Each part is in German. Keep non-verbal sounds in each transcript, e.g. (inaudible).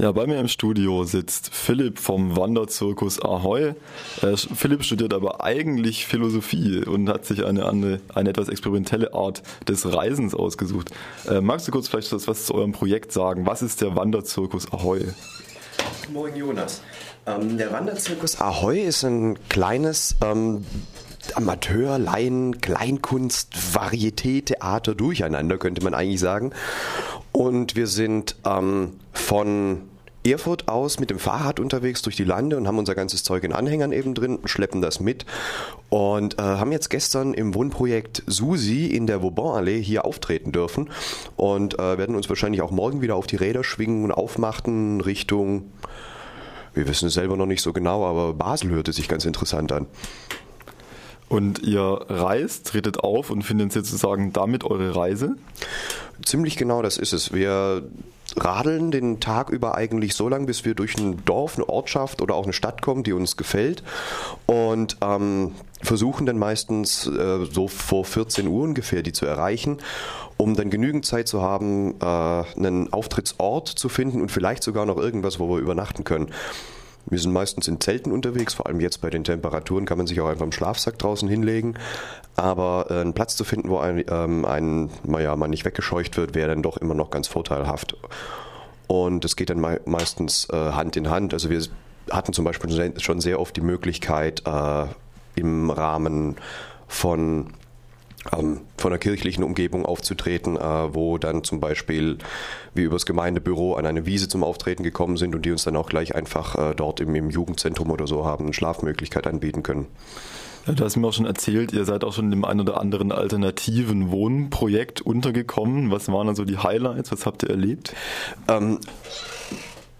Ja, bei mir im Studio sitzt Philipp vom Wanderzirkus Ahoy. Äh, Philipp studiert aber eigentlich Philosophie und hat sich eine, eine, eine etwas experimentelle Art des Reisens ausgesucht. Äh, magst du kurz vielleicht was zu eurem Projekt sagen? Was ist der Wanderzirkus Ahoy? Moin Jonas. Ähm, der Wanderzirkus Ahoy ist ein kleines ähm, Amateur, Laien, Kleinkunst, Varieté, Theater durcheinander, könnte man eigentlich sagen. Und wir sind ähm, von Erfurt aus mit dem Fahrrad unterwegs durch die Lande und haben unser ganzes Zeug in Anhängern eben drin, schleppen das mit und äh, haben jetzt gestern im Wohnprojekt Susi in der Vauban-Allee hier auftreten dürfen und äh, werden uns wahrscheinlich auch morgen wieder auf die Räder schwingen und aufmachten Richtung, wir wissen es selber noch nicht so genau, aber Basel hörte sich ganz interessant an. Und ihr reist, tretet auf und finanziert sozusagen damit eure Reise? Ziemlich genau das ist es. Wir radeln den Tag über eigentlich so lange, bis wir durch ein Dorf, eine Ortschaft oder auch eine Stadt kommen, die uns gefällt. Und ähm, versuchen dann meistens äh, so vor 14 Uhr ungefähr die zu erreichen, um dann genügend Zeit zu haben, äh, einen Auftrittsort zu finden und vielleicht sogar noch irgendwas, wo wir übernachten können. Wir sind meistens in Zelten unterwegs, vor allem jetzt bei den Temperaturen kann man sich auch einfach im Schlafsack draußen hinlegen. Aber äh, einen Platz zu finden, wo ein, ähm, ein naja, man nicht weggescheucht wird, wäre dann doch immer noch ganz vorteilhaft. Und es geht dann me meistens äh, Hand in Hand. Also wir hatten zum Beispiel schon sehr oft die Möglichkeit, äh, im Rahmen von ähm, von der kirchlichen Umgebung aufzutreten, äh, wo dann zum Beispiel wir übers Gemeindebüro an eine Wiese zum Auftreten gekommen sind und die uns dann auch gleich einfach äh, dort im, im Jugendzentrum oder so haben eine Schlafmöglichkeit anbieten können. Du hast mir auch schon erzählt, ihr seid auch schon in dem einen oder anderen alternativen Wohnprojekt untergekommen. Was waren also die Highlights? Was habt ihr erlebt? Ähm,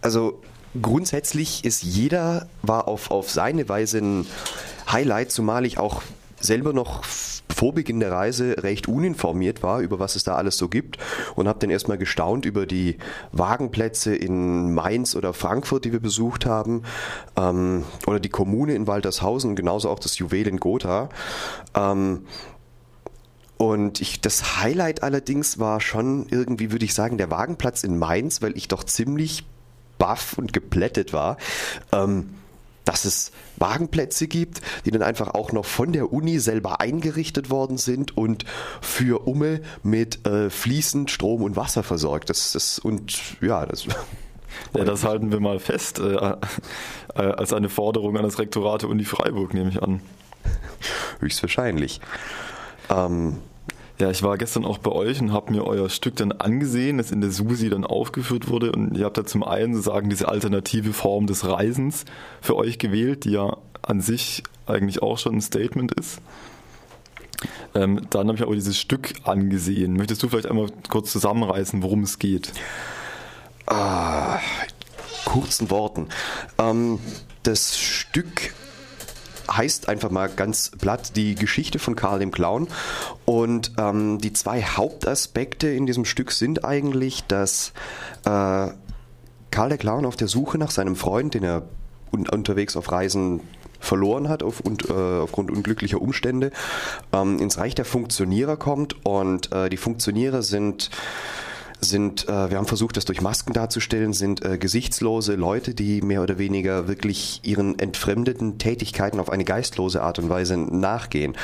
also grundsätzlich ist jeder war auf, auf seine Weise ein Highlight, zumal ich auch selber noch vor Beginn der Reise recht uninformiert war, über was es da alles so gibt und habe dann erstmal gestaunt über die Wagenplätze in Mainz oder Frankfurt, die wir besucht haben, ähm, oder die Kommune in Waltershausen, genauso auch das Juwel in Gotha. Ähm, und ich, das Highlight allerdings war schon irgendwie, würde ich sagen, der Wagenplatz in Mainz, weil ich doch ziemlich baff und geplättet war. Ähm, dass es Wagenplätze gibt, die dann einfach auch noch von der Uni selber eingerichtet worden sind und für Umme mit äh, fließend Strom und Wasser versorgt. Das, das und ja, das. (laughs) Ja, das halten wir mal fest äh, äh, als eine Forderung an das Rektorat der Uni Freiburg, nehme ich an. Höchstwahrscheinlich. Ähm, ja, ich war gestern auch bei euch und habe mir euer Stück dann angesehen, das in der Susi dann aufgeführt wurde. Und ihr habt da zum einen sozusagen diese alternative Form des Reisens für euch gewählt, die ja an sich eigentlich auch schon ein Statement ist. Ähm, dann habe ich aber dieses Stück angesehen. Möchtest du vielleicht einmal kurz zusammenreißen, worum es geht? Ah, kurzen Worten. Ähm, das Stück heißt einfach mal ganz platt die Geschichte von Karl dem Clown. Und ähm, die zwei Hauptaspekte in diesem Stück sind eigentlich, dass äh, Karl der Clown auf der Suche nach seinem Freund, den er un unterwegs auf Reisen verloren hat auf, und, äh, aufgrund unglücklicher Umstände, ähm, ins Reich der Funktionierer kommt. Und äh, die Funktionierer sind sind, äh, wir haben versucht, das durch Masken darzustellen, sind äh, gesichtslose Leute, die mehr oder weniger wirklich ihren entfremdeten Tätigkeiten auf eine geistlose Art und Weise nachgehen.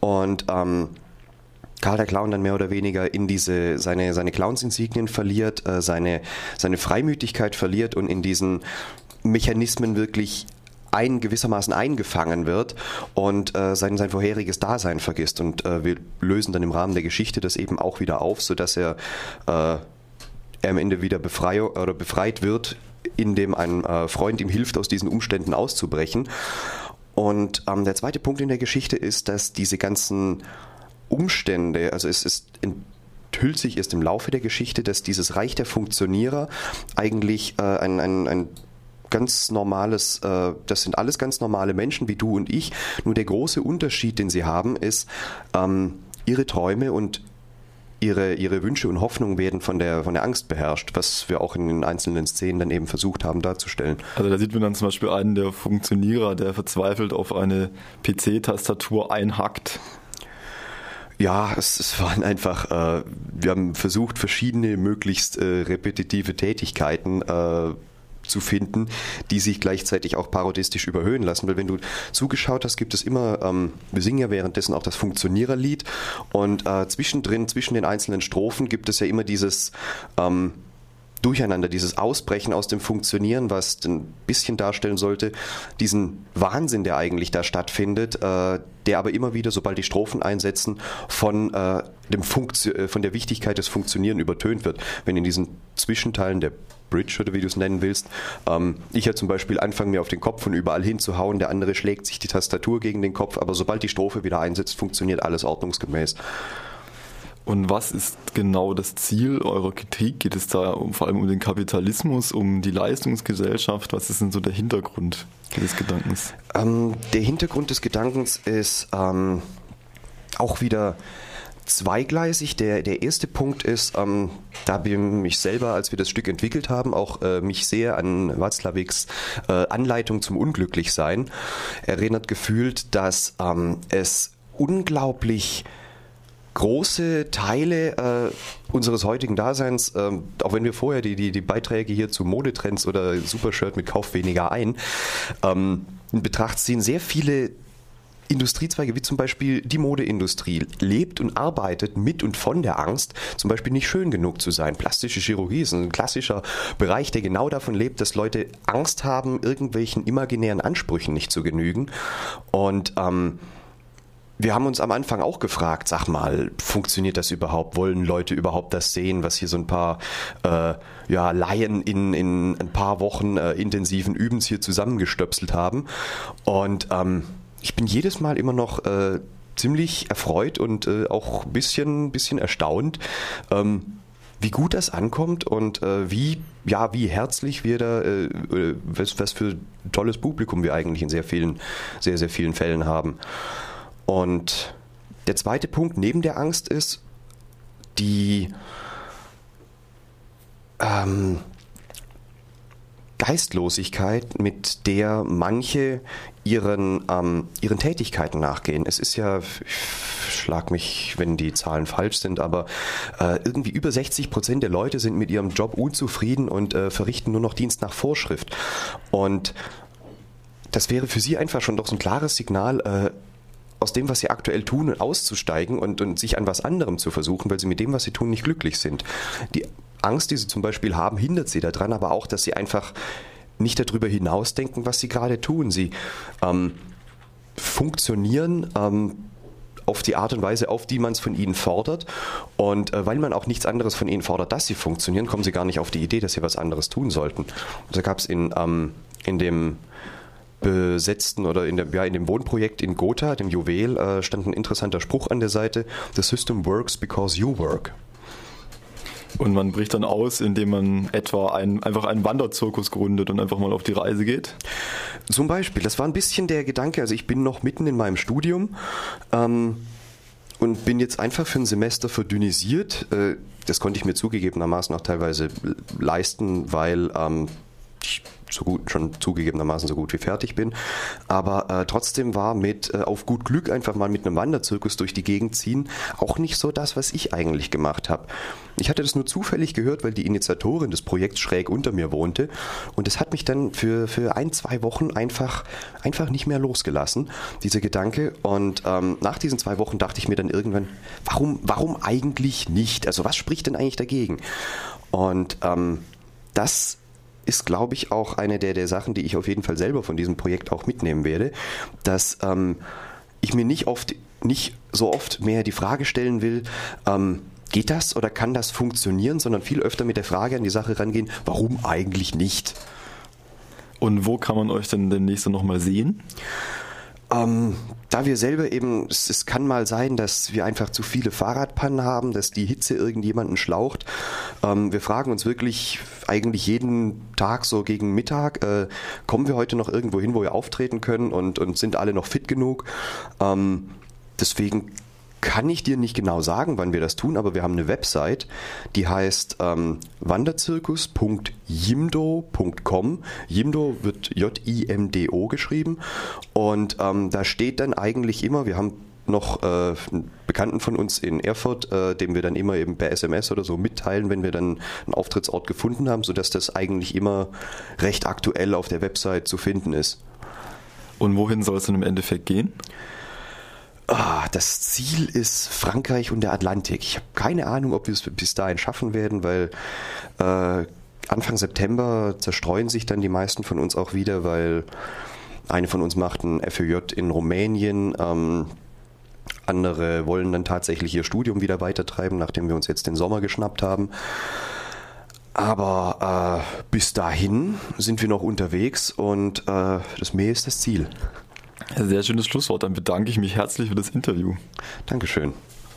Und ähm, Karl der Clown dann mehr oder weniger in diese seine seine Clownsinsignien verliert, äh, seine seine Freimütigkeit verliert und in diesen Mechanismen wirklich ein, gewissermaßen eingefangen wird und äh, sein, sein vorheriges Dasein vergisst. Und äh, wir lösen dann im Rahmen der Geschichte das eben auch wieder auf, sodass er, äh, er am Ende wieder befrei oder befreit wird, indem ein äh, Freund ihm hilft, aus diesen Umständen auszubrechen. Und ähm, der zweite Punkt in der Geschichte ist, dass diese ganzen Umstände, also es ist enthüllt sich erst im Laufe der Geschichte, dass dieses Reich der Funktionierer eigentlich äh, ein, ein, ein ganz normales, äh, das sind alles ganz normale Menschen wie du und ich. Nur der große Unterschied, den sie haben, ist, ähm, ihre Träume und ihre, ihre Wünsche und Hoffnungen werden von der, von der Angst beherrscht, was wir auch in den einzelnen Szenen dann eben versucht haben darzustellen. Also da sieht man dann zum Beispiel einen der Funktionierer, der verzweifelt auf eine PC-Tastatur einhackt Ja, es, es waren einfach, äh, wir haben versucht, verschiedene möglichst äh, repetitive Tätigkeiten äh, zu finden, die sich gleichzeitig auch parodistisch überhöhen lassen. Weil wenn du zugeschaut hast, gibt es immer, ähm, wir singen ja währenddessen auch das Funktioniererlied und äh, zwischendrin, zwischen den einzelnen Strophen gibt es ja immer dieses ähm, Durcheinander, dieses Ausbrechen aus dem Funktionieren, was ein bisschen darstellen sollte, diesen Wahnsinn, der eigentlich da stattfindet, äh, der aber immer wieder, sobald die Strophen einsetzen, von, äh, dem äh, von der Wichtigkeit des Funktionieren übertönt wird. Wenn in diesen Zwischenteilen der Bridge oder wie du es nennen willst. Ähm, ich ja zum Beispiel anfange mir auf den Kopf und überall hinzuhauen, der andere schlägt sich die Tastatur gegen den Kopf, aber sobald die Strophe wieder einsetzt, funktioniert alles ordnungsgemäß. Und was ist genau das Ziel eurer Kritik? Geht es da um, vor allem um den Kapitalismus, um die Leistungsgesellschaft? Was ist denn so der Hintergrund des Gedankens? Ähm, der Hintergrund des Gedankens ist ähm, auch wieder zweigleisig. Der, der erste Punkt ist, ähm, da habe ich selber, als wir das Stück entwickelt haben, auch äh, mich sehr an Watzlawicks äh, Anleitung zum Unglücklichsein erinnert gefühlt, dass ähm, es unglaublich große Teile äh, unseres heutigen Daseins, äh, auch wenn wir vorher die, die, die Beiträge hier zu Modetrends oder Supershirt mit Kauf weniger ein, ähm, in Betracht ziehen, sehr viele Industriezweige wie zum Beispiel die Modeindustrie lebt und arbeitet mit und von der Angst, zum Beispiel nicht schön genug zu sein. Plastische Chirurgie ist ein klassischer Bereich, der genau davon lebt, dass Leute Angst haben, irgendwelchen imaginären Ansprüchen nicht zu genügen. Und ähm, wir haben uns am Anfang auch gefragt, sag mal, funktioniert das überhaupt? Wollen Leute überhaupt das sehen, was hier so ein paar äh, ja, Laien in, in ein paar Wochen äh, intensiven Übens hier zusammengestöpselt haben? Und ähm, ich bin jedes Mal immer noch äh, ziemlich erfreut und äh, auch ein bisschen, bisschen erstaunt, ähm, wie gut das ankommt und äh, wie, ja, wie herzlich wir da, äh, äh, was, was für tolles Publikum wir eigentlich in sehr vielen, sehr, sehr vielen Fällen haben. Und der zweite Punkt neben der Angst ist die ähm, Geistlosigkeit, mit der manche ihren, ähm, ihren Tätigkeiten nachgehen. Es ist ja, ich schlag mich, wenn die Zahlen falsch sind, aber äh, irgendwie über 60 Prozent der Leute sind mit ihrem Job unzufrieden und äh, verrichten nur noch Dienst nach Vorschrift. Und das wäre für sie einfach schon doch so ein klares Signal, äh, aus dem, was sie aktuell tun, auszusteigen und, und sich an was anderem zu versuchen, weil sie mit dem, was sie tun, nicht glücklich sind. Die Angst, die sie zum Beispiel haben, hindert sie daran, aber auch, dass sie einfach nicht darüber hinausdenken, was sie gerade tun. Sie ähm, funktionieren ähm, auf die Art und Weise, auf die man es von ihnen fordert. Und äh, weil man auch nichts anderes von ihnen fordert, dass sie funktionieren, kommen sie gar nicht auf die Idee, dass sie was anderes tun sollten. Da gab es in, ähm, in dem besetzten oder in, der, ja, in dem Wohnprojekt in Gotha, dem Juwel, äh, stand ein interessanter Spruch an der Seite: The system works because you work. Und man bricht dann aus, indem man etwa ein, einfach einen Wanderzirkus gründet und einfach mal auf die Reise geht? Zum Beispiel. Das war ein bisschen der Gedanke. Also ich bin noch mitten in meinem Studium ähm, und bin jetzt einfach für ein Semester verdünnisiert. Äh, das konnte ich mir zugegebenermaßen auch teilweise leisten, weil ähm, ich so gut, schon zugegebenermaßen so gut wie fertig bin. Aber äh, trotzdem war mit äh, auf gut Glück einfach mal mit einem Wanderzirkus durch die Gegend ziehen auch nicht so das, was ich eigentlich gemacht habe. Ich hatte das nur zufällig gehört, weil die Initiatorin des Projekts schräg unter mir wohnte. Und es hat mich dann für, für ein, zwei Wochen einfach, einfach nicht mehr losgelassen, dieser Gedanke. Und ähm, nach diesen zwei Wochen dachte ich mir dann irgendwann, warum, warum eigentlich nicht? Also was spricht denn eigentlich dagegen? Und ähm, das ist, glaube ich, auch eine der, der Sachen, die ich auf jeden Fall selber von diesem Projekt auch mitnehmen werde, dass ähm, ich mir nicht oft, nicht so oft mehr die Frage stellen will, ähm, geht das oder kann das funktionieren, sondern viel öfter mit der Frage an die Sache rangehen, warum eigentlich nicht? Und wo kann man euch denn demnächst nochmal sehen? Ähm, da wir selber eben, es, es, kann mal sein, dass wir einfach zu viele Fahrradpannen haben, dass die Hitze irgendjemanden schlaucht. Ähm, wir fragen uns wirklich eigentlich jeden Tag so gegen Mittag, äh, kommen wir heute noch irgendwo hin, wo wir auftreten können und, und sind alle noch fit genug? Ähm, deswegen kann ich dir nicht genau sagen, wann wir das tun, aber wir haben eine Website, die heißt ähm, wanderzirkus.jimdo.com. Jimdo wird J-I-M-D-O geschrieben und ähm, da steht dann eigentlich immer, wir haben noch äh, einen Bekannten von uns in Erfurt, äh, dem wir dann immer eben per SMS oder so mitteilen, wenn wir dann einen Auftrittsort gefunden haben, sodass das eigentlich immer recht aktuell auf der Website zu finden ist. Und wohin soll es dann im Endeffekt gehen? Ah, das Ziel ist Frankreich und der Atlantik. Ich habe keine Ahnung, ob wir es bis dahin schaffen werden, weil äh, Anfang September zerstreuen sich dann die meisten von uns auch wieder, weil eine von uns macht ein FÖJ in Rumänien. Ähm, andere wollen dann tatsächlich ihr Studium wieder weitertreiben, nachdem wir uns jetzt den Sommer geschnappt haben. Aber äh, bis dahin sind wir noch unterwegs und äh, das Meer ist das Ziel. Sehr schönes Schlusswort. Dann bedanke ich mich herzlich für das Interview. Dankeschön.